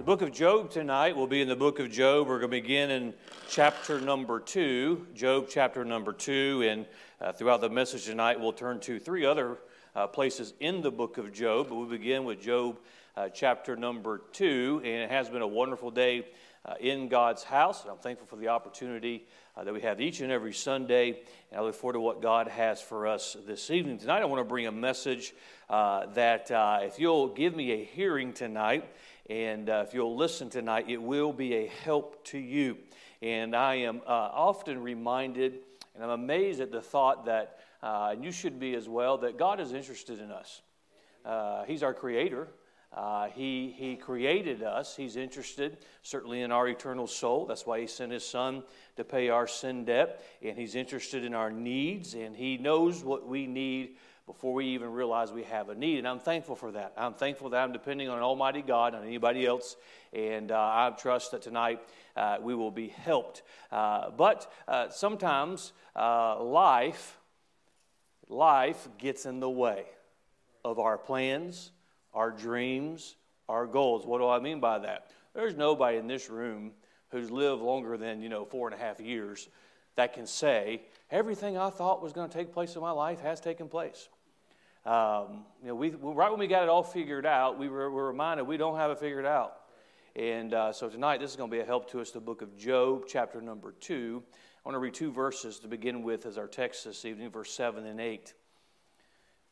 The book of Job tonight will be in the book of Job. We're going to begin in chapter number two, Job chapter number two. And uh, throughout the message tonight, we'll turn to three other uh, places in the book of Job. But we begin with Job uh, chapter number two. And it has been a wonderful day uh, in God's house. And I'm thankful for the opportunity uh, that we have each and every Sunday. And I look forward to what God has for us this evening. Tonight, I want to bring a message uh, that if you'll give me a hearing tonight, and uh, if you'll listen tonight, it will be a help to you. And I am uh, often reminded, and I'm amazed at the thought that, uh, and you should be as well, that God is interested in us. Uh, he's our creator. Uh, he, he created us. He's interested, certainly, in our eternal soul. That's why He sent His Son to pay our sin debt. And He's interested in our needs, and He knows what we need before we even realize we have a need. And I'm thankful for that. I'm thankful that I'm depending on Almighty God, on anybody else. And uh, I trust that tonight uh, we will be helped. Uh, but uh, sometimes uh, life, life gets in the way of our plans, our dreams, our goals. What do I mean by that? There's nobody in this room who's lived longer than, you know, four and a half years that can say, everything I thought was going to take place in my life has taken place. Um, you know, we, right when we got it all figured out, we were, were reminded we don't have it figured out. And uh, so tonight, this is going to be a help to us, the book of Job, chapter number two. I want to read two verses to begin with as our text this evening, verse 7 and 8.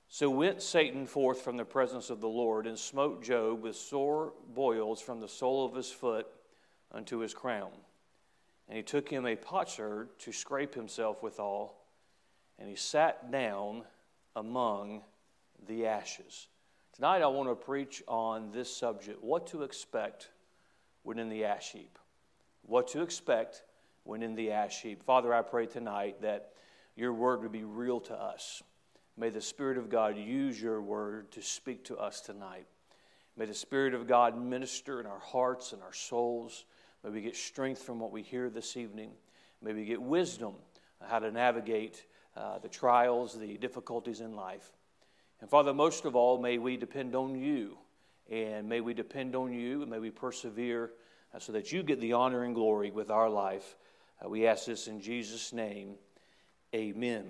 So went Satan forth from the presence of the Lord and smote Job with sore boils from the sole of his foot unto his crown. And he took him a potsherd to scrape himself withal, and he sat down among the ashes. Tonight, I want to preach on this subject what to expect when in the ash heap. What to expect when in the ash heap. Father, I pray tonight that your word would be real to us. May the Spirit of God use your word to speak to us tonight. May the Spirit of God minister in our hearts and our souls. May we get strength from what we hear this evening. May we get wisdom how to navigate uh, the trials, the difficulties in life. And Father, most of all, may we depend on you. And may we depend on you and may we persevere uh, so that you get the honor and glory with our life. Uh, we ask this in Jesus' name. Amen.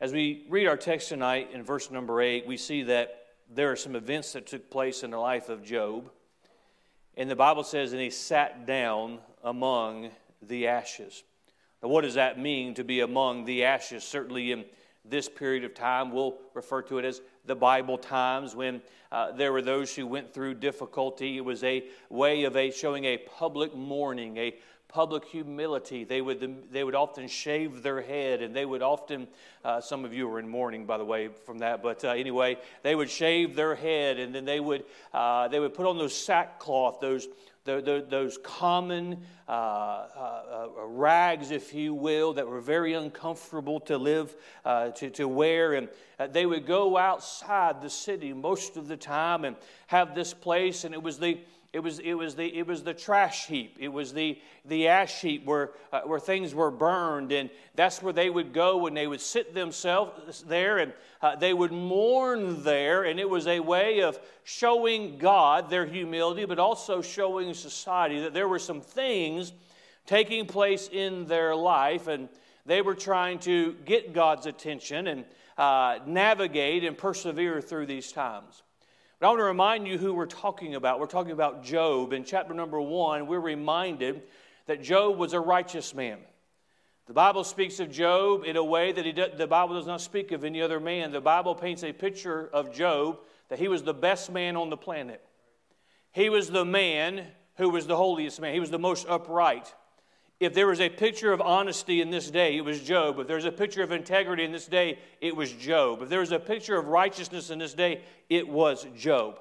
As we read our text tonight in verse number 8, we see that there are some events that took place in the life of Job. And the Bible says, and he sat down among the ashes. Now, what does that mean to be among the ashes? Certainly in this period of time, we'll refer to it as the Bible times when uh, there were those who went through difficulty. It was a way of a, showing a public mourning, a public humility. They would, they would often shave their head, and they would often, uh, some of you are in mourning, by the way, from that, but uh, anyway, they would shave their head, and then they would, uh, they would put on those sackcloth, those the, the, those common uh, uh, uh, rags, if you will, that were very uncomfortable to live, uh, to, to wear. And uh, they would go outside the city most of the time and have this place, and it was the it was, it was, the, it was the trash heap. It was the, the ash heap where, uh, where things were burned. And that's where they would go and they would sit themselves there and uh, they would mourn there. And it was a way of showing God their humility, but also showing society that there were some things taking place in their life. And they were trying to get God's attention and uh, navigate and persevere through these times. But I want to remind you who we're talking about. We're talking about Job. In chapter number one, we're reminded that Job was a righteous man. The Bible speaks of Job in a way that he the Bible does not speak of any other man. The Bible paints a picture of Job that he was the best man on the planet. He was the man who was the holiest man, he was the most upright. If there was a picture of honesty in this day, it was Job. If there's a picture of integrity in this day, it was Job. If there was a picture of righteousness in this day, it was Job.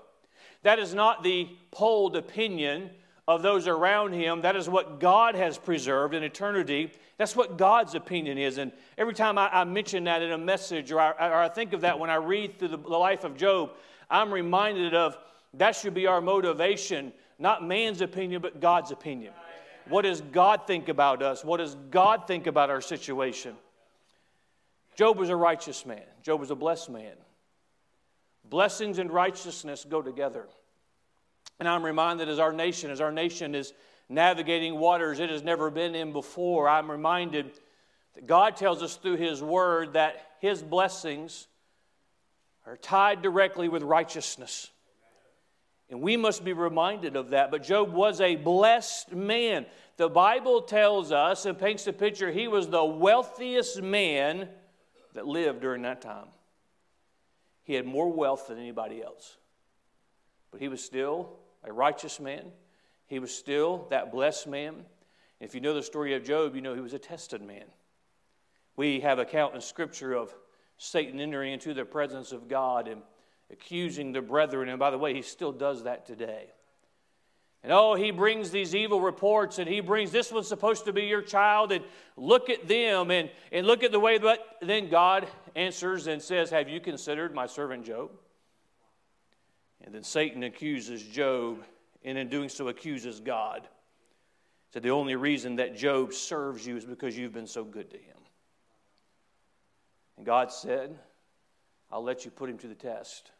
That is not the polled opinion of those around him. That is what God has preserved in eternity. That's what God's opinion is. And every time I, I mention that in a message or I, or I, think of that when I read through the, the life of Job, I'm reminded of that should be our motivation, not man's opinion, but God's opinion. What does God think about us? What does God think about our situation? Job was a righteous man, Job was a blessed man. Blessings and righteousness go together. And I'm reminded as our nation, as our nation is navigating waters it has never been in before, I'm reminded that God tells us through His Word that His blessings are tied directly with righteousness. And we must be reminded of that. But Job was a blessed man. The Bible tells us and paints the picture he was the wealthiest man that lived during that time. He had more wealth than anybody else. But he was still a righteous man. He was still that blessed man. If you know the story of Job, you know he was a tested man. We have account in Scripture of Satan entering into the presence of God and accusing the brethren. And by the way, he still does that today. And oh, he brings these evil reports, and he brings this one's supposed to be your child, and look at them, and, and look at the way that then God answers and says, Have you considered my servant Job? And then Satan accuses Job, and in doing so, accuses God. Said the only reason that Job serves you is because you've been so good to him. And God said, I'll let you put him to the test.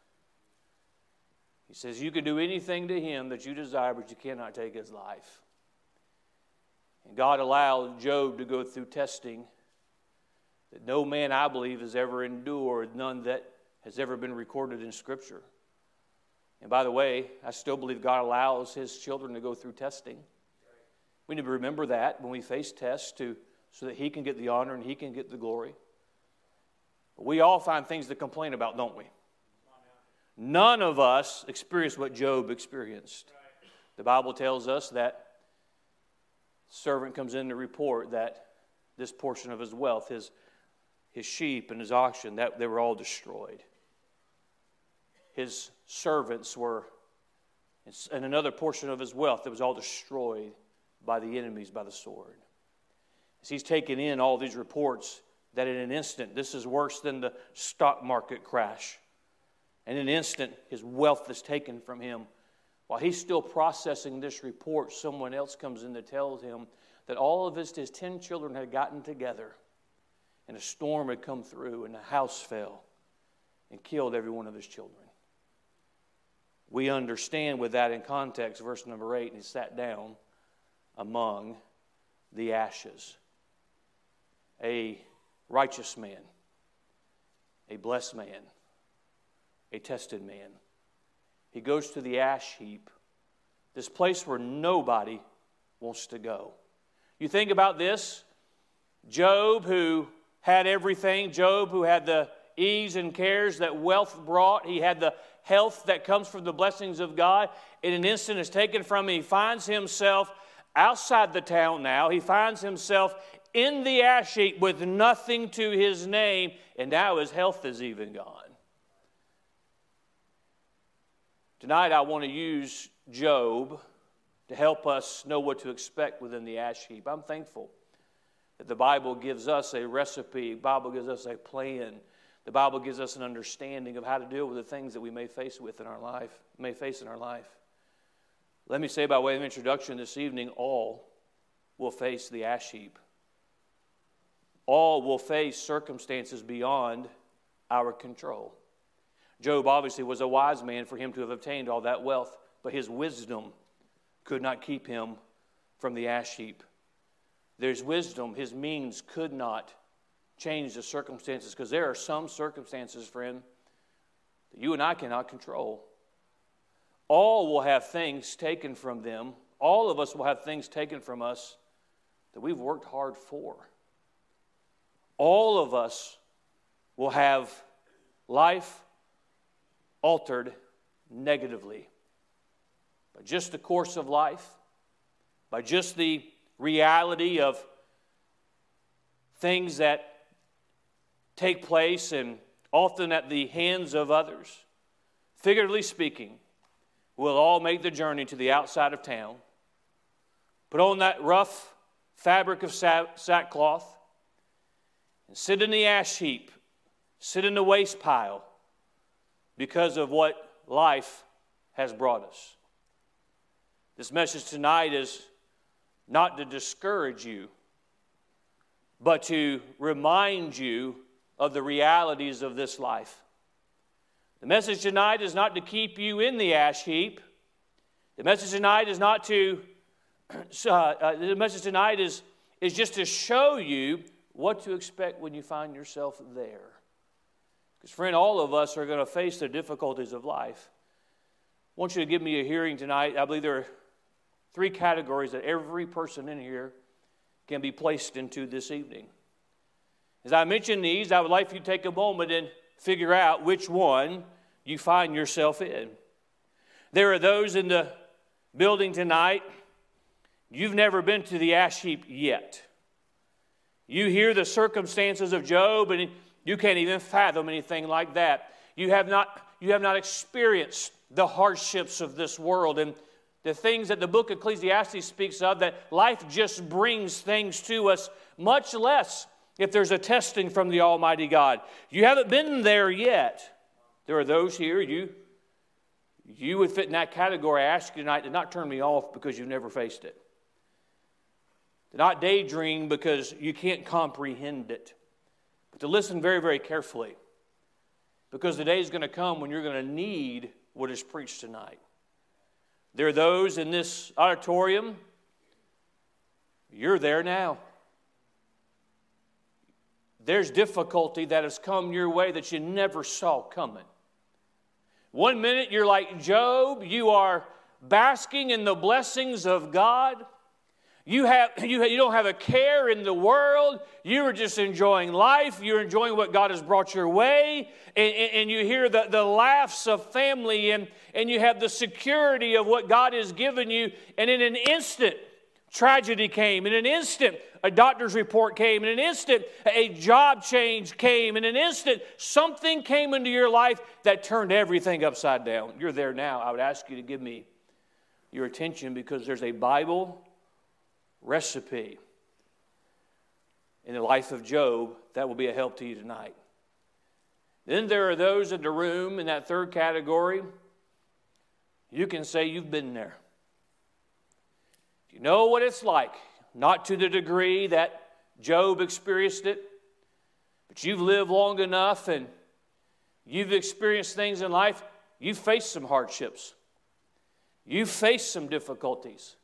He says, You can do anything to him that you desire, but you cannot take his life. And God allowed Job to go through testing that no man, I believe, has ever endured, none that has ever been recorded in Scripture. And by the way, I still believe God allows his children to go through testing. We need to remember that when we face tests to, so that he can get the honor and he can get the glory. But we all find things to complain about, don't we? None of us experienced what Job experienced. The Bible tells us that servant comes in to report that this portion of his wealth, his, his sheep and his oxen, that they were all destroyed. His servants were, and another portion of his wealth that was all destroyed by the enemies by the sword. As he's taken in all these reports, that in an instant, this is worse than the stock market crash. And in an instant, his wealth is taken from him. While he's still processing this report, someone else comes in to tell him that all of his, his 10 children had gotten together and a storm had come through and the house fell and killed every one of his children. We understand with that in context, verse number 8, and he sat down among the ashes. A righteous man, a blessed man a tested man. He goes to the ash heap, this place where nobody wants to go. You think about this Job, who had everything, Job, who had the ease and cares that wealth brought, he had the health that comes from the blessings of God. In an instant, is taken from him. He finds himself outside the town now. He finds himself in the ash heap with nothing to his name, and now his health is even gone. Tonight, I want to use Job to help us know what to expect within the ash heap. I'm thankful that the Bible gives us a recipe, the Bible gives us a plan, the Bible gives us an understanding of how to deal with the things that we may face with in our life, may face in our life. Let me say by way of introduction this evening, all will face the ash heap. All will face circumstances beyond our control. Job obviously was a wise man for him to have obtained all that wealth, but his wisdom could not keep him from the ash heap. There's wisdom, his means could not change the circumstances because there are some circumstances, friend, that you and I cannot control. All will have things taken from them. All of us will have things taken from us that we've worked hard for. All of us will have life altered negatively. By just the course of life, by just the reality of things that take place and often at the hands of others. Figuratively speaking, we'll all make the journey to the outside of town, put on that rough fabric of sackcloth, and sit in the ash heap, sit in the waste pile, because of what life has brought us. This message tonight is not to discourage you, but to remind you of the realities of this life. The message tonight is not to keep you in the ash heap. The message tonight is not to, uh, uh, the message tonight is, is just to show you what to expect when you find yourself there. Because, friend, all of us are going to face the difficulties of life. I want you to give me a hearing tonight. I believe there are three categories that every person in here can be placed into this evening. As I mention these, I would like for you to take a moment and figure out which one you find yourself in. There are those in the building tonight, you've never been to the ash heap yet. You hear the circumstances of Job, and you can't even fathom anything like that. You have not, you have not experienced the hardships of this world and the things that the book of Ecclesiastes speaks of, that life just brings things to us, much less if there's a testing from the Almighty God. You haven't been there yet. There are those here, you, you would fit in that category. I ask you tonight to not turn me off because you've never faced it. To not daydream because you can't comprehend it. But to listen very, very carefully. Because the day is going to come when you're going to need what is preached tonight. There are those in this auditorium, you're there now. There's difficulty that has come your way that you never saw coming. One minute you're like Job, you are basking in the blessings of God. You, have, you, you don't have a care in the world. You are just enjoying life. You're enjoying what God has brought your way. And, and, and, you hear the, the laughs of family, and, and you have the security of what God has given you. And in an instant, tragedy came. In an instant, a doctor's report came. In an instant, a job change came. In an instant, something came into your life that turned everything upside down. You're there now. I would ask you to give me your attention because there's a Bible recipe in the life of Job that will be a help to you tonight. Then there are those in the room in that third category. You can say you've been there. You know what it's like, not to the degree that Job experienced it, but you've lived long enough and you've experienced things in life. You've faced some hardships, you've faced some difficulties.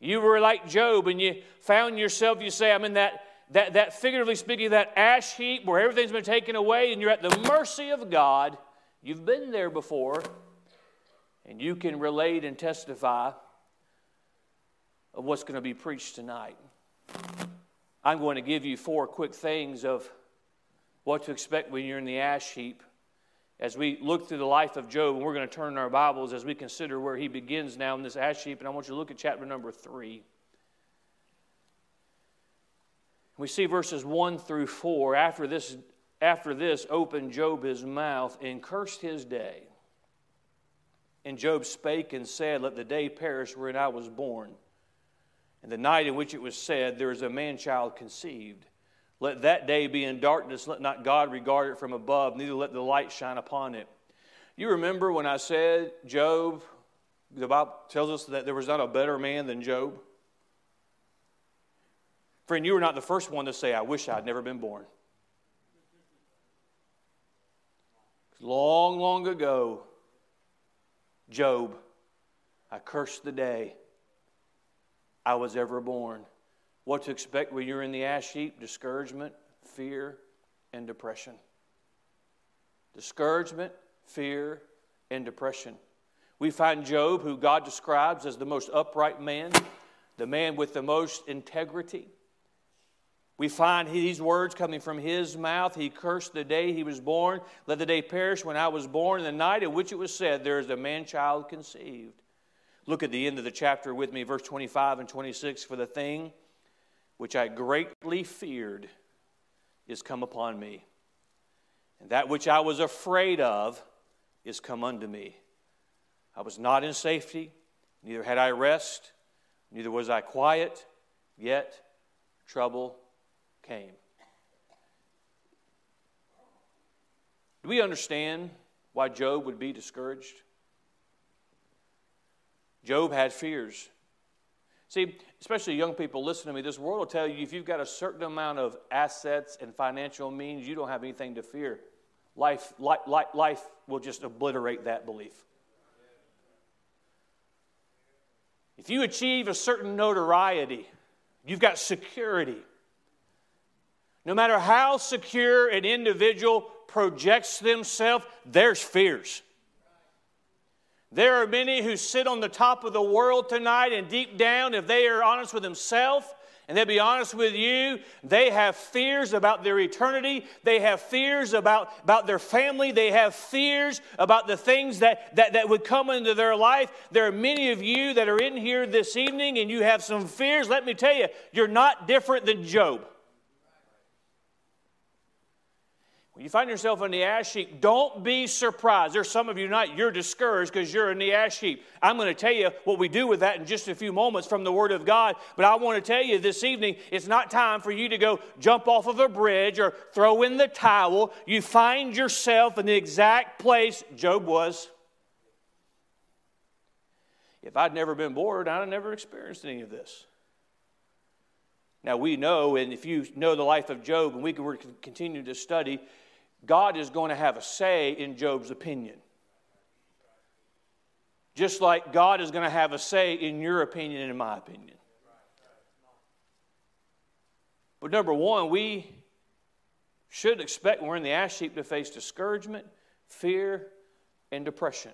You were like Job and you found yourself, you say, I'm in that, that, that figuratively speaking, that ash heap where everything's been taken away and you're at the mercy of God. You've been there before and you can relate and testify of what's going to be preached tonight. I'm going to give you four quick things of what to expect when you're in the ash heap as we look through the life of Job, and we're going to turn in our Bibles as we consider where he begins now in this ash heap, and I want you to look at chapter number three. We see verses 1 through 4. After this, after this opened Job his mouth and cursed his day. And Job spake and said, Let the day perish wherein I was born, and the night in which it was said, There is a man child conceived. Let that day be in darkness. Let not God regard it from above, neither let the light shine upon it. You remember when I said Job, the Bible tells us that there was not a better man than Job? Friend, you were not the first one to say, I wish I'd never been born. Long, long ago, Job, I cursed the day I was ever born what to expect when you're in the ash heap discouragement, fear, and depression. Discouragement, fear, and depression. We find Job, who God describes as the most upright man, the man with the most integrity. We find these words coming from his mouth. He cursed the day he was born. Let the day perish when I was born, and the night in which it was said, There is a man child conceived. Look at the end of the chapter with me, verse 25 and 26. For the thing which I greatly feared is come upon me. And that which I was afraid of is come unto me. I was not in safety, neither had I rest, neither was I quiet, yet trouble came. Do we understand why Job would be discouraged? Job had fears. See, especially young people, listen to me. This world will tell you if you've got a certain amount of assets and financial means, you don't have anything to fear. Life, life, life will just obliterate that belief. if you achieve a certain notoriety, you've got security. No matter how secure an individual projects themselves, there's fears. There are many who sit on the top of the world tonight, and deep down, if they are honest with themselves, and they'll be honest with you, they have fears about their eternity. They have fears about, about their family. They have fears about the things that, that, that would come into their life. There are many of you that are in here this evening and you have some fears. Let me tell you, you're not different than Job. When you find yourself in the ash heap, don't be surprised. There's some of you tonight, you're discouraged because you're in the ash heap. I'm going to tell you what we do with that in just a few moments from the Word of God. But I want to tell you this evening, it's not time for you to go jump off of a bridge or throw in the towel. You find yourself in the exact place Job was. If I'd never been bored, I'd have never experienced any of this. Now we know, and if you know the life of Job, and we can continue to study, God is going to have a say in Job's opinion. Just like God is going to have a say in your opinion and in my opinion. But number one, we should expect when we're in the ash heap to face discouragement, fear, and depression.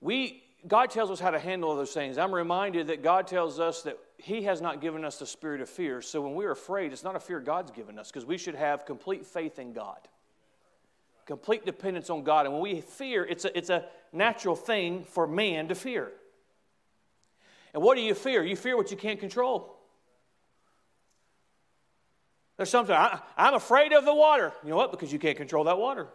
We, God tells us how to handle those things. I'm reminded that God tells us that he has not given us the spirit of fear. So when we're afraid, it's not a fear God's given us because we should have complete faith in God, complete dependence on God. And when we fear, it's a, it's a natural thing for man to fear. And what do you fear? You fear what you can't control. There's something, I, I'm afraid of the water. You know what? Because you can't control that water.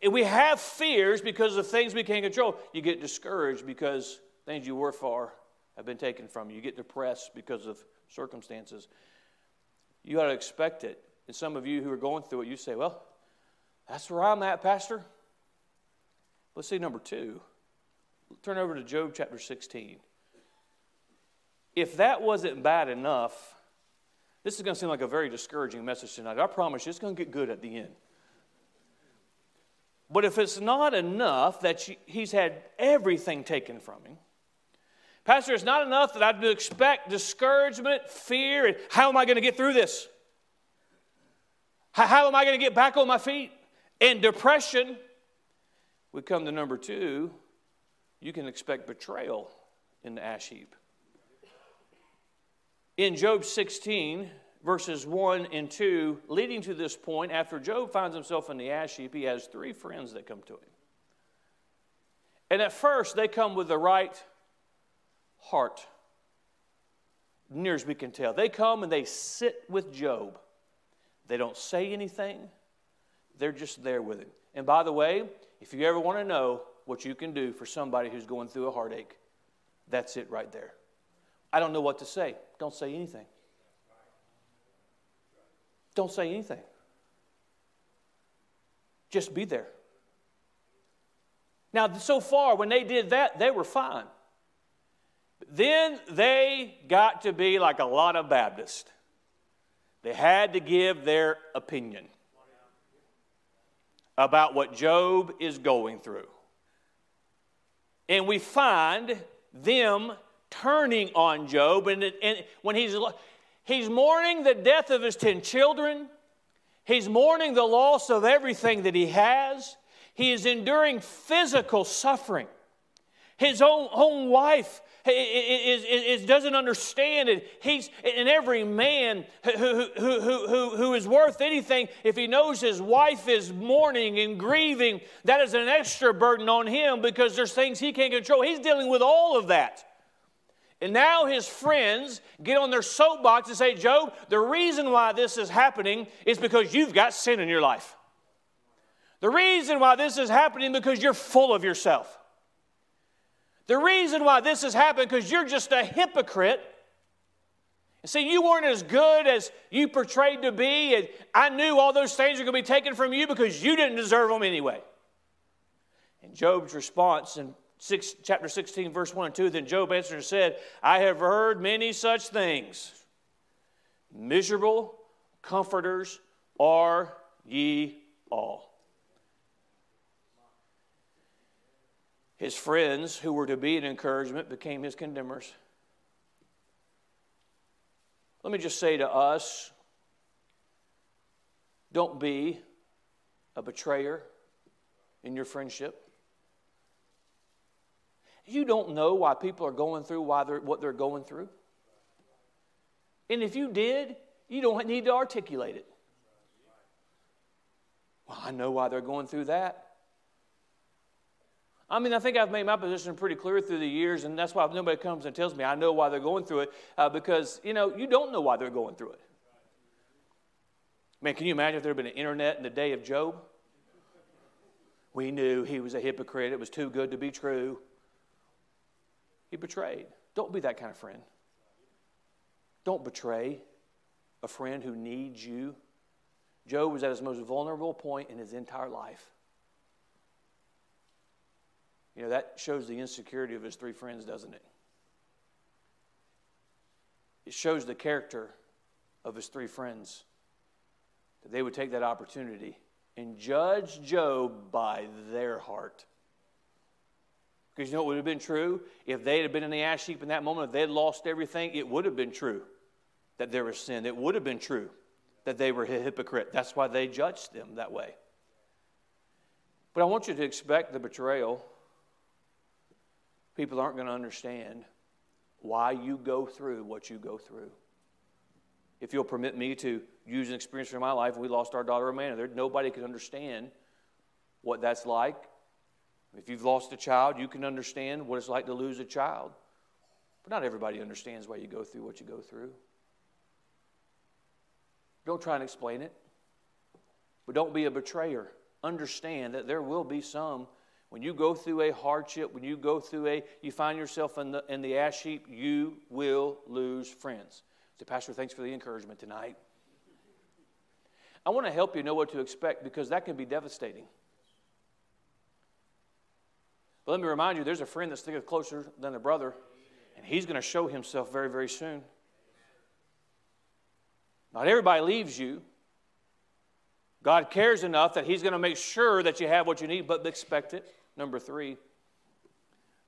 And we have fears because of things we can't control. You get discouraged because Things you work for have been taken from you. You get depressed because of circumstances. You ought to expect it. And some of you who are going through it, you say, Well, that's where I'm at, Pastor. Let's see number two. Turn over to Job chapter 16. If that wasn't bad enough, this is going to seem like a very discouraging message tonight. I promise you, it's going to get good at the end. But if it's not enough that he's had everything taken from him, Pastor, it's not enough that I expect discouragement, fear, and how am I going to get through this? How, how am I going to get back on my feet? And depression. We come to number two. You can expect betrayal in the ash heap. In Job 16, verses 1 and 2, leading to this point, after Job finds himself in the ash heap, he has three friends that come to him. And at first, they come with the right heart, near as we can tell. They come and they sit with Job. They don't say anything, they're just there with him. And by the way, if you ever want to know what you can do for somebody who's going through a heartache, that's it right there. I don't know what to say. Don't say anything. Don't say anything. Just be there. Now, so far, when they did that, they were fine. Then they got to be like a lot of Baptists. They had to give their opinion about what Job is going through. And we find them turning on Job. And, and when he's, he's mourning the death of his 10 children, he's mourning the loss of everything that he has, he is enduring physical suffering. His own, own wife is, is, is, doesn't understand it. He's, and every man who, who, who, who, is worth anything, if he knows his wife is mourning and grieving, that is an extra burden on him because there's things he can't control. He's dealing with all of that. And now his friends get on their soapbox and say, Job, the reason why this is happening is because you've got sin in your life. The reason why this is happening because you're full of yourself. The reason why this has happened because you're just a hypocrite. And see, you weren't as good as you portrayed to be, and I knew all those things were going to be taken from you because you didn't deserve them anyway. And Job's response in six, chapter 16, verse 1 and 2 then Job answered and said, I have heard many such things. Miserable comforters are ye all. His friends, who were to be an encouragement, became his condemners. Let me just say to us don't be a betrayer in your friendship. You don't know why people are going through why they're, what they're going through. And if you did, you don't need to articulate it. Well, I know why they're going through that. I mean, I think I've made my position pretty clear through the years, and that's why nobody comes and tells me I know why they're going through it, uh, because, you know, you don't know why they're going through it. Man, can you imagine if there had been an internet in the day of Job? We knew he was a hypocrite. It was too good to be true. He betrayed. Don't be that kind of friend. Don't betray a friend who needs you. Job was at his most vulnerable point in his entire life. You know, that shows the insecurity of his three friends, doesn't it? It shows the character of his three friends that they would take that opportunity and judge Job by their heart. Because you know what would have been true? If they had been in the ash heap in that moment, if they had lost everything, it would have been true that there was sin. It would have been true that they were a hypocrite. That's why they judged them that way. But I want you to expect the betrayal people aren't going to understand why you go through what you go through. If you'll permit me to use an experience from my life, we lost our daughter Amanda. There, nobody could understand what that's like. If you've lost a child, you can understand what it's like to lose a child. But not everybody understands why you go through what you go through. Don't try and explain it. But don't be a betrayer. Understand that there will be some when you go through a hardship, when you go through a, you find yourself in the, in the ash heap, you will lose friends. So, Pastor, thanks for the encouragement tonight. I want to help you know what to expect because that can be devastating. But let me remind you there's a friend that's sticking closer than a brother, and he's going to show himself very, very soon. Not everybody leaves you, God cares enough that He's going to make sure that you have what you need, but expect it. Number three,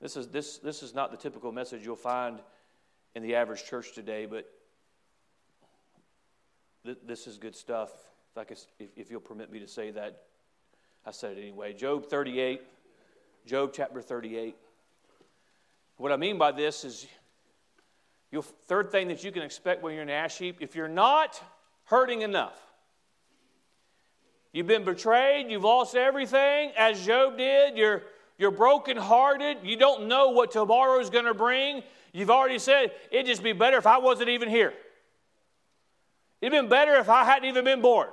this is, this, this is not the typical message you'll find in the average church today, but th- this is good stuff. If, I could, if, if you'll permit me to say that, I said it anyway. Job 38, Job chapter 38. What I mean by this is, you'll, third thing that you can expect when you're in ash heap, if you're not hurting enough, You've been betrayed. You've lost everything, as Job did. You're, you're brokenhearted. You don't know what tomorrow's going to bring. You've already said, it'd just be better if I wasn't even here. It'd been better if I hadn't even been born.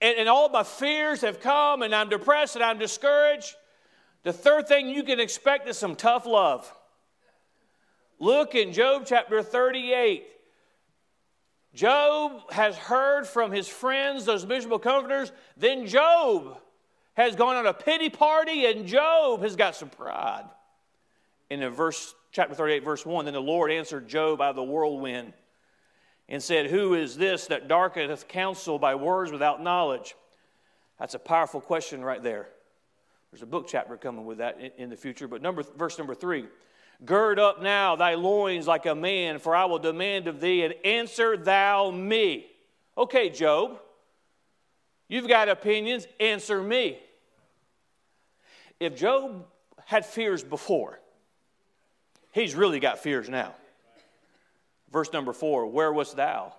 And, and all my fears have come, and I'm depressed and I'm discouraged. The third thing you can expect is some tough love. Look in Job chapter 38. Job has heard from his friends, those miserable comforters. Then Job has gone on a pity party, and Job has got some pride. In verse, chapter 38, verse 1, then the Lord answered Job out of the whirlwind and said, Who is this that darkeneth counsel by words without knowledge? That's a powerful question right there. There's a book chapter coming with that in, in the future. But number, verse number three Gird up now thy loins like a man, for I will demand of thee, and answer thou me. Okay, Job, you've got opinions, answer me. If Job had fears before, he's really got fears now. Verse number four Where wast thou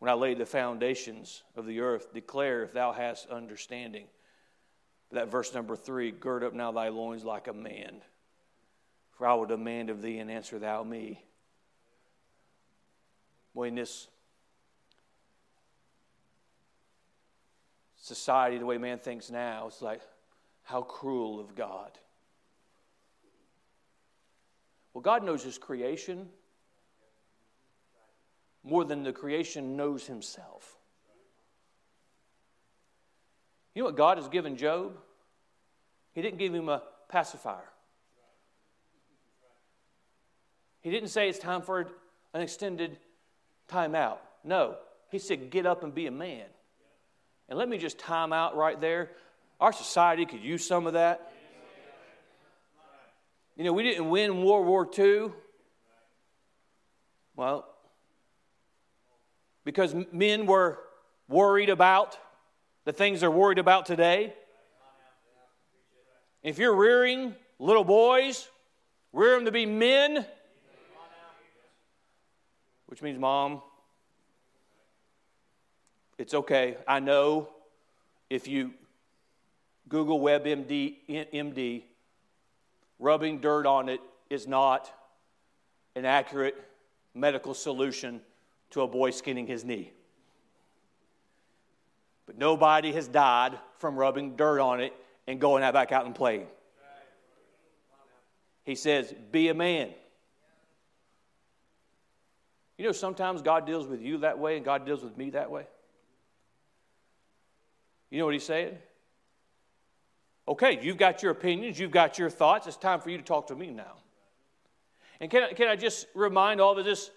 when I laid the foundations of the earth? Declare if thou hast understanding. That verse number three Gird up now thy loins like a man. For I will demand of thee, and answer thou me. Boy, in this society, the way man thinks now, it's like, how cruel of God. Well, God knows his creation more than the creation knows himself. You know what God has given Job? He didn't give him a pacifier. He didn't say it's time for an extended time out. No, he said, get up and be a man. And let me just time out right there. Our society could use some of that. You know, we didn't win World War II. Well, because men were worried about the things they're worried about today. If you're rearing little boys, rear them to be men, which means, mom, it's okay. I know if you Google WebMD, MD, rubbing dirt on it is not an accurate medical solution to a boy skinning his knee. But nobody has died from rubbing dirt on it and going out back out and playing. He says, Be a man. You know, sometimes God deals with you that way and God deals with me that way. You know what he's saying? Okay, you've got your opinions, you've got your thoughts. It's time for you to talk to me now. And can I, can I just remind all of this?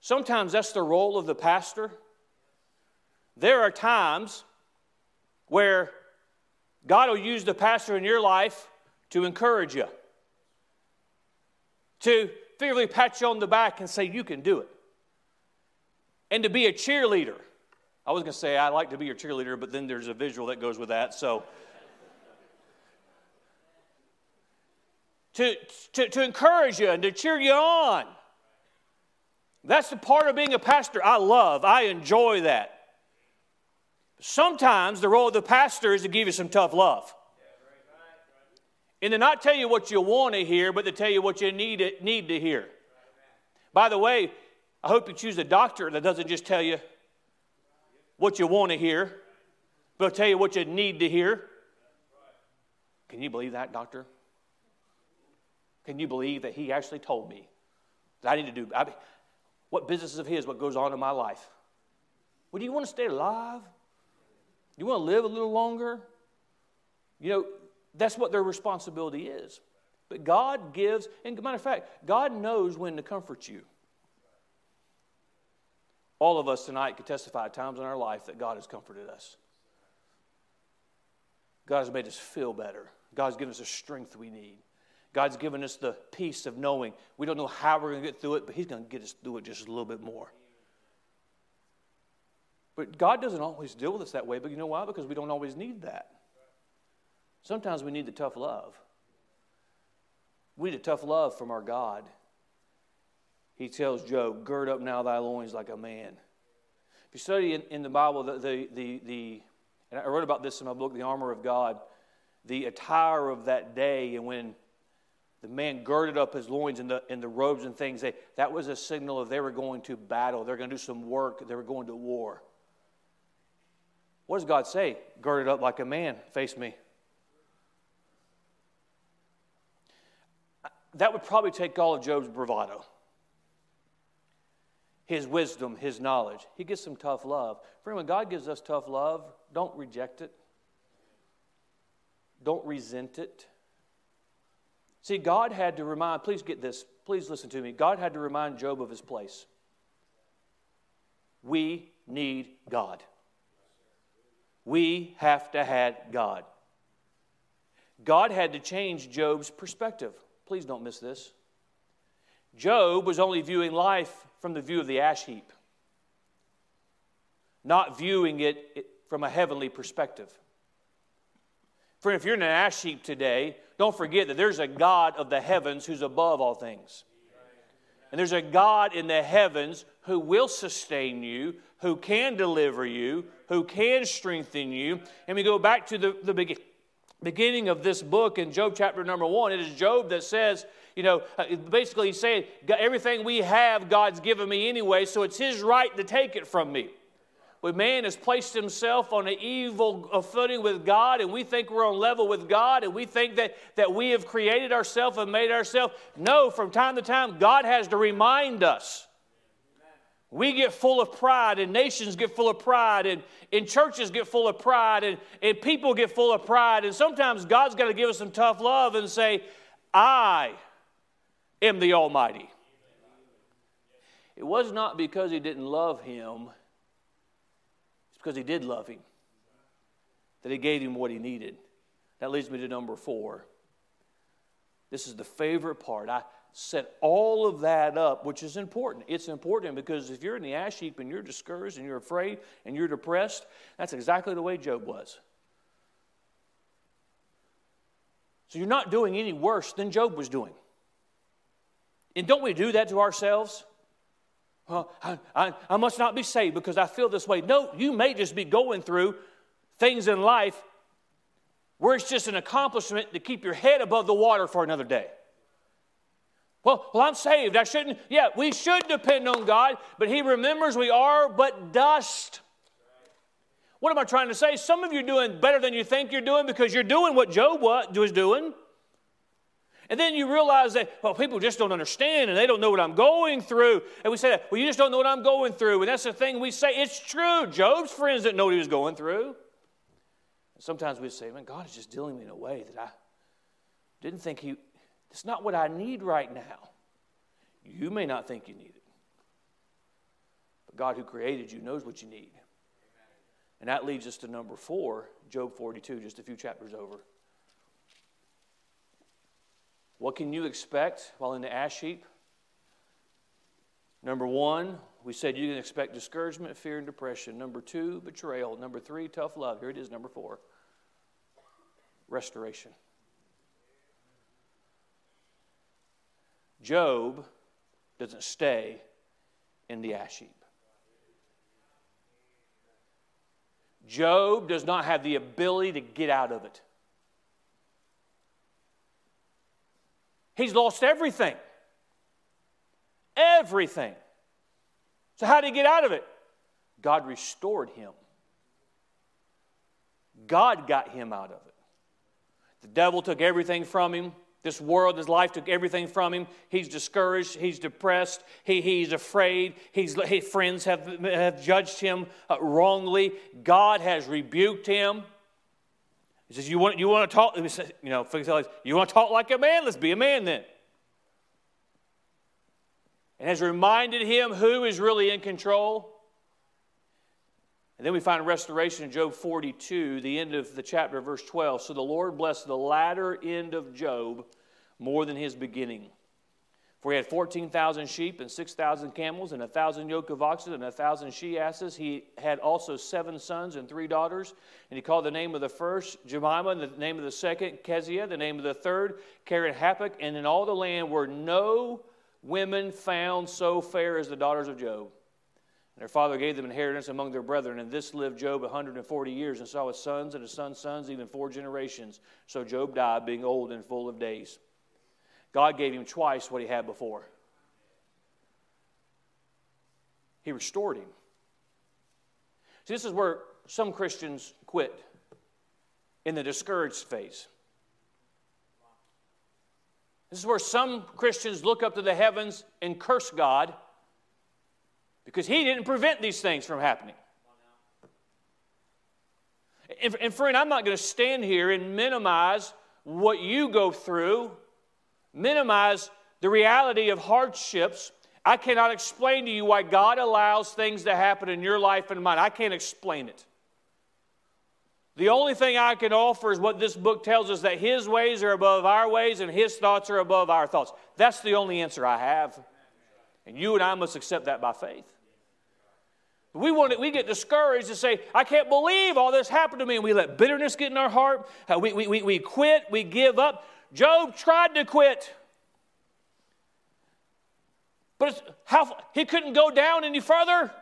Sometimes that's the role of the pastor. There are times where God will use the pastor in your life to encourage you, to figuratively pat you on the back and say, You can do it, and to be a cheerleader. I was going to say, I like to be your cheerleader, but then there's a visual that goes with that. So, to, to, to encourage you and to cheer you on. That's the part of being a pastor I love. I enjoy that. Sometimes the role of the pastor is to give you some tough love. And to not tell you what you want to hear, but to tell you what you need, need to hear. By the way, I hope you choose a doctor that doesn't just tell you what you want to hear, but tell you what you need to hear. Can you believe that, doctor? Can you believe that he actually told me that I need to do? I what business is of his, what goes on in my life? Well, do you want to stay alive? Do You want to live a little longer? You know, that's what their responsibility is. But God gives, and matter of fact, God knows when to comfort you. All of us tonight could testify at times in our life that God has comforted us. God has made us feel better. God's given us the strength we need. God's given us the peace of knowing we don't know how we're going to get through it, but He's going to get us through it just a little bit more. But God doesn't always deal with us that way, but you know why? Because we don't always need that. Sometimes we need the tough love. We need a tough love from our God. He tells Job, Gird up now thy loins like a man. If you study in, in the Bible, the, the, the, the, and I wrote about this in my book, The Armor of God, the attire of that day, and when the man girded up his loins in the, in the robes and things. They, that was a signal of they were going to battle. They were going to do some work. They were going to war. What does God say? Girded up like a man, face me. That would probably take all of Job's bravado, his wisdom, his knowledge. He gets some tough love. Friend, when God gives us tough love, don't reject it, don't resent it. See, God had to remind, please get this, please listen to me. God had to remind Job of his place. We need God. We have to have God. God had to change Job's perspective. Please don't miss this. Job was only viewing life from the view of the ash heap, not viewing it from a heavenly perspective. Friend, if you're in an ash heap today, don't forget that there's a God of the heavens who's above all things. And there's a God in the heavens who will sustain you, who can deliver you, who can strengthen you. And we go back to the, the beginning of this book in Job chapter number one. It is Job that says, you know, uh, basically he's saying, everything we have, God's given me anyway, so it's his right to take it from me. But man has placed himself on an evil uh, footing with God, and we think we're on level with God, and we think that, that we have created ourselves and made ourselves. No, from time to time, God has to remind us. We get full of pride, and nations get full of pride, and, and churches get full of pride, and, and people get full of pride. And sometimes God's got to give us some tough love and say, I am the Almighty. It was not because he didn't love him it's because he did love him, that he gave him what he needed. That leads me to number four. This is the favorite part. I set all of that up, which is important. It's important because if you're in the ash heap and you're discouraged and you're afraid and you're depressed, that's exactly the way Job was. So you're not doing any worse than Job was doing. And don't we do that to ourselves? Well, I, I, I must not be saved because I feel this way. No, you may just be going through things in life where it's just an accomplishment to keep your head above the water for another day. Well, well, I'm saved. I shouldn't. Yeah, we should depend on God, but He remembers we are but dust. What am I trying to say? Some of you are doing better than you think you're doing because you're doing what Job was doing. And then you realize that, well, people just don't understand and they don't know what I'm going through. And we say that, well, you just don't know what I'm going through. And that's the thing we say. It's true. Job's friends didn't know what he was going through. And sometimes we say, man, God is just dealing me in a way that I didn't think he, it's not what I need right now. You may not think you need it. But God who created you knows what you need. And that leads us to number four, Job 42, just a few chapters over. What can you expect while in the ash heap? Number one, we said you can expect discouragement, fear, and depression. Number two, betrayal. Number three, tough love. Here it is, number four restoration. Job doesn't stay in the ash heap. Job does not have the ability to get out of it. He's lost everything. Everything. So, how did he get out of it? God restored him. God got him out of it. The devil took everything from him. This world, his life took everything from him. He's discouraged. He's depressed. He, he's afraid. He's, his friends have, have judged him uh, wrongly. God has rebuked him. He says, You want, you want to talk? You know, you want to talk like a man? Let's be a man then. And has reminded him who is really in control. And then we find restoration in Job 42, the end of the chapter, verse 12. So the Lord blessed the latter end of Job more than his beginning. For he had 14,000 sheep and 6,000 camels and a 1,000 yoke of oxen and a 1,000 she asses. He had also seven sons and three daughters. And he called the name of the first Jemima, and the name of the second Keziah, the name of the third Keren-happuch. And in all the land were no women found so fair as the daughters of Job. And their father gave them inheritance among their brethren. And this lived Job 140 years and saw his sons and his sons' sons, even four generations. So Job died, being old and full of days. God gave him twice what he had before. He restored him. See, this is where some Christians quit in the discouraged phase. This is where some Christians look up to the heavens and curse God because He didn't prevent these things from happening. And, and friend, I'm not going to stand here and minimize what you go through minimize the reality of hardships. I cannot explain to you why God allows things to happen in your life and mine. I can't explain it. The only thing I can offer is what this book tells us that His ways are above our ways and His thoughts are above our thoughts. That's the only answer I have. And you and I must accept that by faith. We, want to, we get discouraged and say, I can't believe all this happened to me. And we let bitterness get in our heart. Uh, we, we, we, we quit. We give up. Job tried to quit. But how, he couldn't go down any further.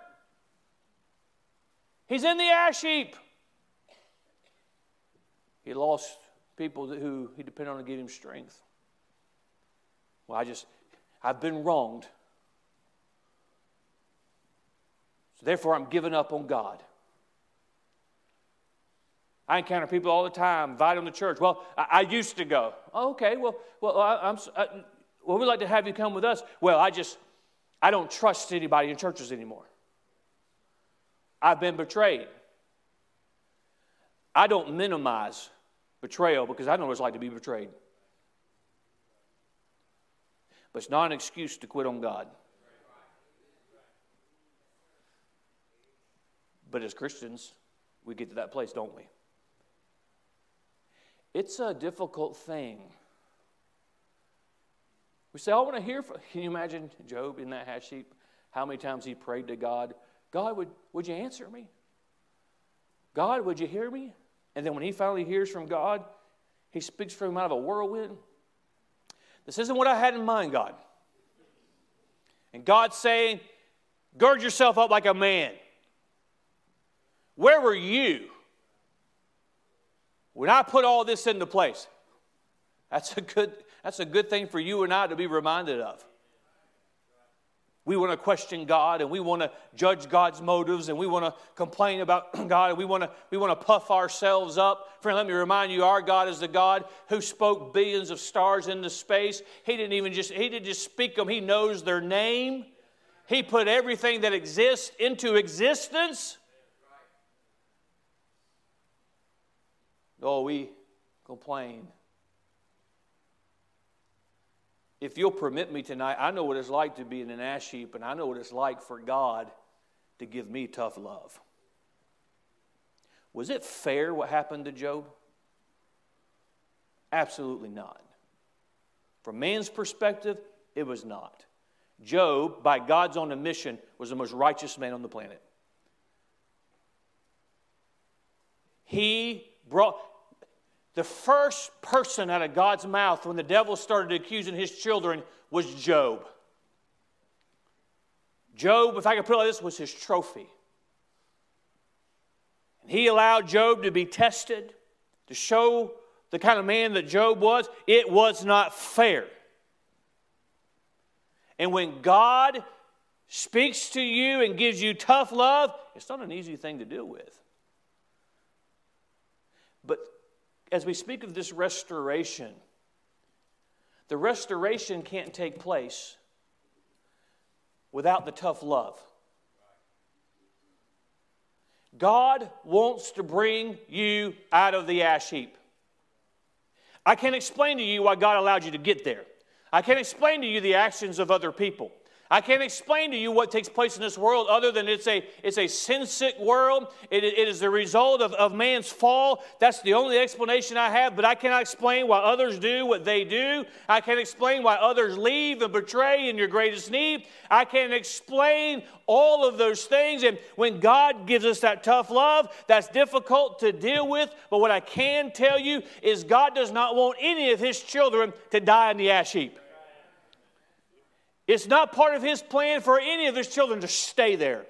He's in the ash heap. He lost people who he depended on to give him strength. Well, I just, I've been wronged. So therefore, I'm giving up on God. I encounter people all the time, invite them to church. Well, I, I used to go. Oh, okay, well, well, I, am I, uh, well, we'd like to have you come with us. Well, I just, I don't trust anybody in churches anymore. I've been betrayed. I don't minimize betrayal because I know what it's like to be betrayed. But it's not an excuse to quit on God. But as Christians, we get to that place, don't we? It's a difficult thing. We say, I want to hear from. Can you imagine Job in that hash heap? How many times he prayed to God, God, would, would you answer me? God, would you hear me? And then when he finally hears from God, he speaks from him out of a whirlwind. This isn't what I had in mind, God. And God's saying, Gird yourself up like a man. Where were you when I put all this into place? That's a good, that's a good thing for you and I to be reminded of. We want to question God and we want to judge God's motives and we want to complain about God and we want to, we want to puff ourselves up. Friend, let me remind you, our God is the God who spoke billions of stars into space. He didn't even just, he didn't just speak them, he knows their name. He put everything that exists into existence. Oh, we complain. If you'll permit me tonight, I know what it's like to be in an ash heap, and I know what it's like for God to give me tough love. Was it fair what happened to Job? Absolutely not. From man's perspective, it was not. Job, by God's own admission, was the most righteous man on the planet. He brought the first person out of God's mouth when the devil started accusing his children was Job. Job, if I could put it like this, was his trophy. And he allowed Job to be tested to show the kind of man that Job was. It was not fair. And when God speaks to you and gives you tough love, it's not an easy thing to deal with. But as we speak of this restoration, the restoration can't take place without the tough love. God wants to bring you out of the ash heap. I can't explain to you why God allowed you to get there. I can't explain to you the actions of other people. I can't explain to you what takes place in this world other than it's a, it's a sin sick world. It, it is the result of, of man's fall. That's the only explanation I have, but I cannot explain why others do what they do. I can't explain why others leave and betray in your greatest need. I can't explain all of those things. And when God gives us that tough love, that's difficult to deal with. But what I can tell you is God does not want any of his children to die in the ash heap. It's not part of his plan for any of his children to stay there.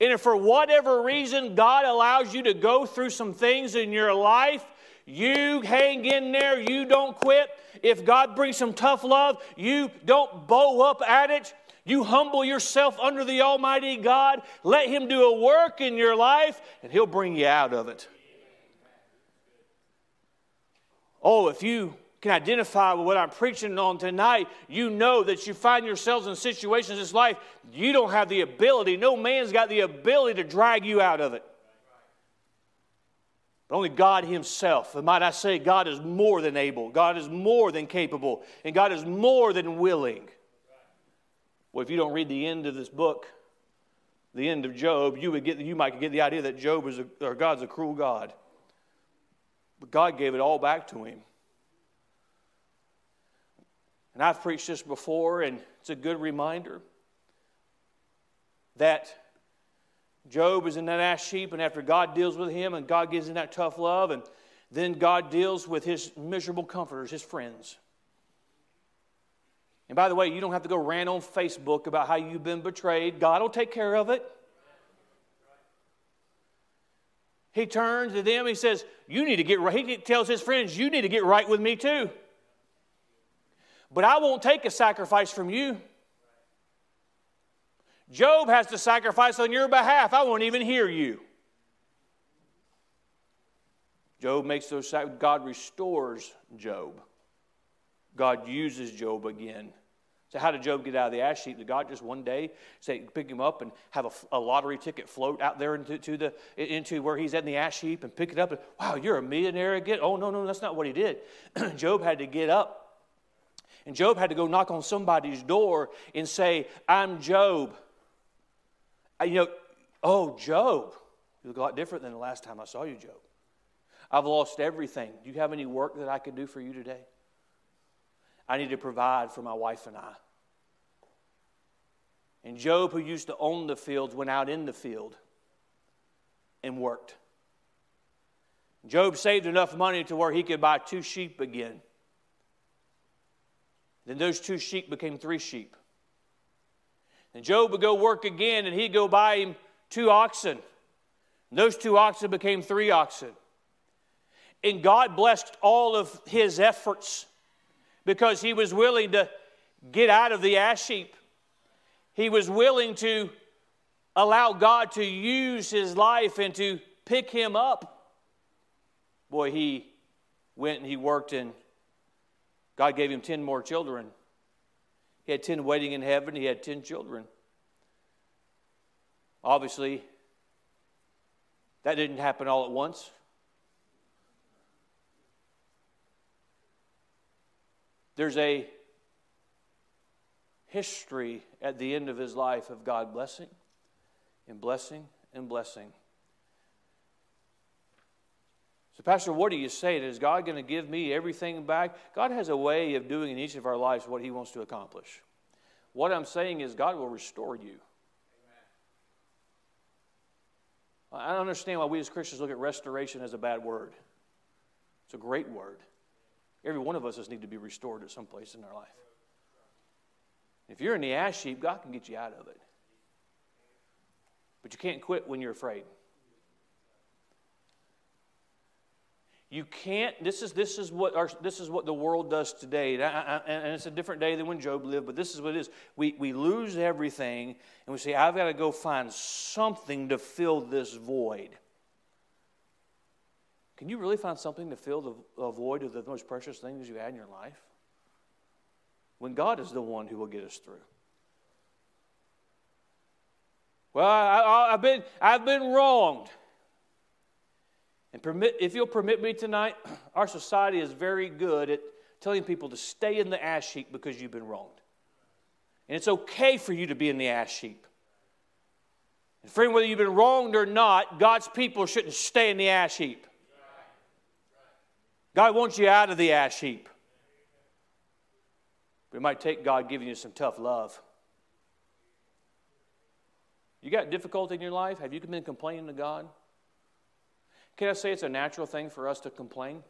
And if for whatever reason God allows you to go through some things in your life, you hang in there, you don't quit. If God brings some tough love, you don't bow up at it. You humble yourself under the Almighty God. Let Him do a work in your life, and He'll bring you out of it. Oh, if you can identify with what I'm preaching on tonight, you know that you find yourselves in situations in this life you don't have the ability, no man's got the ability to drag you out of it. But only God Himself. And might I say, God is more than able, God is more than capable, and God is more than willing. Well, if you don't read the end of this book, the end of Job, you would get you might get the idea that Job is a, or God's a cruel God. But God gave it all back to him. And I've preached this before, and it's a good reminder that Job is in that ash heap, and after God deals with him, and God gives him that tough love, and then God deals with his miserable comforters, his friends. And by the way, you don't have to go rant on Facebook about how you've been betrayed. God will take care of it. He turns to them, he says, You need to get right. He tells his friends, You need to get right with me too. But I won't take a sacrifice from you. Job has to sacrifice on your behalf. I won't even hear you. Job makes those God restores Job. God uses Job again. So how did Job get out of the ash heap? Did God just one day say pick him up and have a, a lottery ticket float out there into the into where he's at in the ash heap and pick it up and wow you're a millionaire again? Oh no no that's not what he did. Job had to get up and Job had to go knock on somebody's door and say, I'm Job. You know, oh, Job. You look a lot different than the last time I saw you, Job. I've lost everything. Do you have any work that I could do for you today? I need to provide for my wife and I. And Job, who used to own the fields, went out in the field and worked. Job saved enough money to where he could buy two sheep again. Then those two sheep became three sheep. And Job would go work again and he'd go buy him two oxen. And those two oxen became three oxen. And God blessed all of his efforts because he was willing to get out of the ash heap. He was willing to allow God to use his life and to pick him up. Boy, he went and he worked, and God gave him 10 more children. He had 10 waiting in heaven, he had 10 children. Obviously, that didn't happen all at once. There's a history at the end of his life of God blessing and blessing and blessing. So, Pastor, what do you say? Is God going to give me everything back? God has a way of doing in each of our lives what He wants to accomplish. What I'm saying is, God will restore you. I don't understand why we as Christians look at restoration as a bad word. It's a great word. Every one of us just need to be restored at some place in our life. If you're in the ash heap, God can get you out of it. But you can't quit when you're afraid. You can't. This is this is what our, this is what the world does today, and, I, and, it's a different day than when Job lived. But this is what it is. We we lose everything, and we say, "I've got to go find something to fill this void." Can you really find something to fill the, the void of the most precious things you had in your life? When God is the one who will get us through. Well, I, have been, I've been wronged. And permit, if you'll permit me tonight, our society is very good at telling people to stay in the ash heap because you've been wronged. And it's okay for you to be in the ash heap. And friend, whether you've been wronged or not, God's people shouldn't stay in the ash heap. God wants you out of the ash heap. But it might take God giving you some tough love. You got difficulty in your life? Have you been complaining to God? Can I say it's a natural thing for us to complain?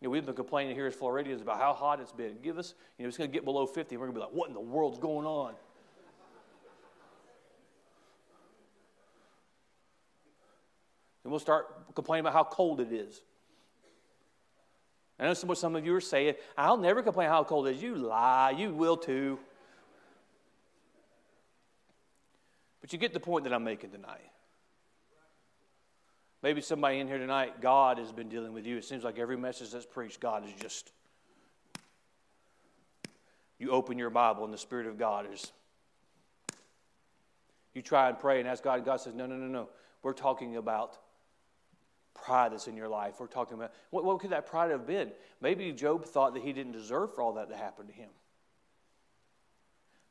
You know, we've been complaining here at Floridians about how hot it's been. Give us, you know, it's going to get below 50, and we're going to be like, what in the world's going on? And we'll start complaining about how cold it is. I know what some of you are saying. I'll never complain how cold it is. You lie. You will too. But you get the point that I'm making tonight. Maybe somebody in here tonight, God has been dealing with you. It seems like every message that's preached, God is just. You open your Bible and the Spirit of God is. You try and pray and ask God, and God says, No, no, no, no. We're talking about pride that's in your life. We're talking about what, what could that pride have been? Maybe Job thought that he didn't deserve for all that to happen to him.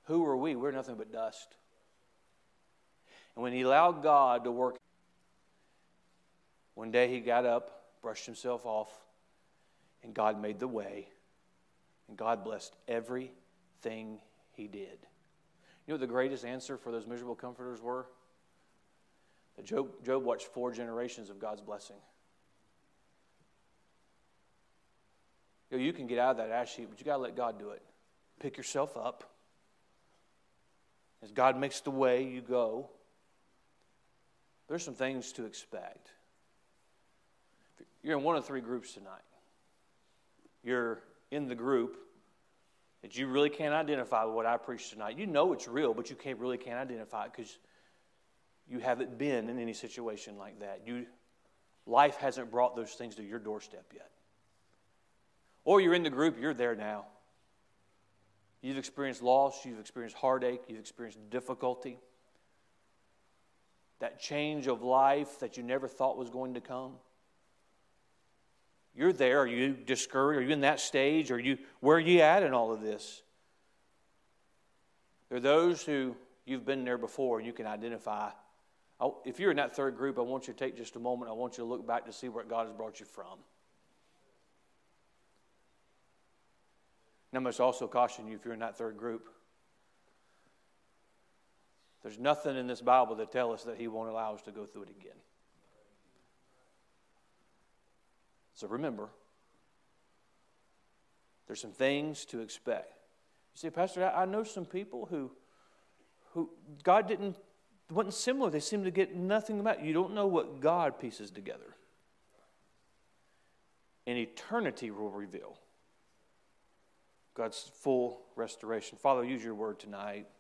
Who are we? We're nothing but dust. And when he allowed God to work, one day he got up, brushed himself off, and God made the way. And God blessed everything he did. You know what the greatest answer for those miserable comforters were? That Job, Job watched four generations of God's blessing. You, know, you can get out of that ash heap, but you got to let God do it. Pick yourself up. As God makes the way, you go. There's some things to expect. You're in one of three groups tonight. You're in the group that you really can't identify with what I preach tonight. You know it's real, but you can't really can't identify it because you haven't been in any situation like that. You, life hasn't brought those things to your doorstep yet. Or you're in the group, you're there now. You've experienced loss, you've experienced heartache, you've experienced difficulty that change of life that you never thought was going to come. You're there. Are you discouraged? Are you in that stage? Are you where are you at in all of this? There are those who you've been there before and you can identify. if you're in that third group, I want you to take just a moment. I want you to look back to see where God has brought you from. And I must also caution you if you're in that third group. There's nothing in this Bible that tells us that He won't allow us to go through it again. So remember, there's some things to expect. You see, Pastor, I know some people who, who God didn't wasn't similar. They seem to get nothing about it. You don't know what God pieces together. And eternity will reveal God's full restoration. Father, use your word tonight.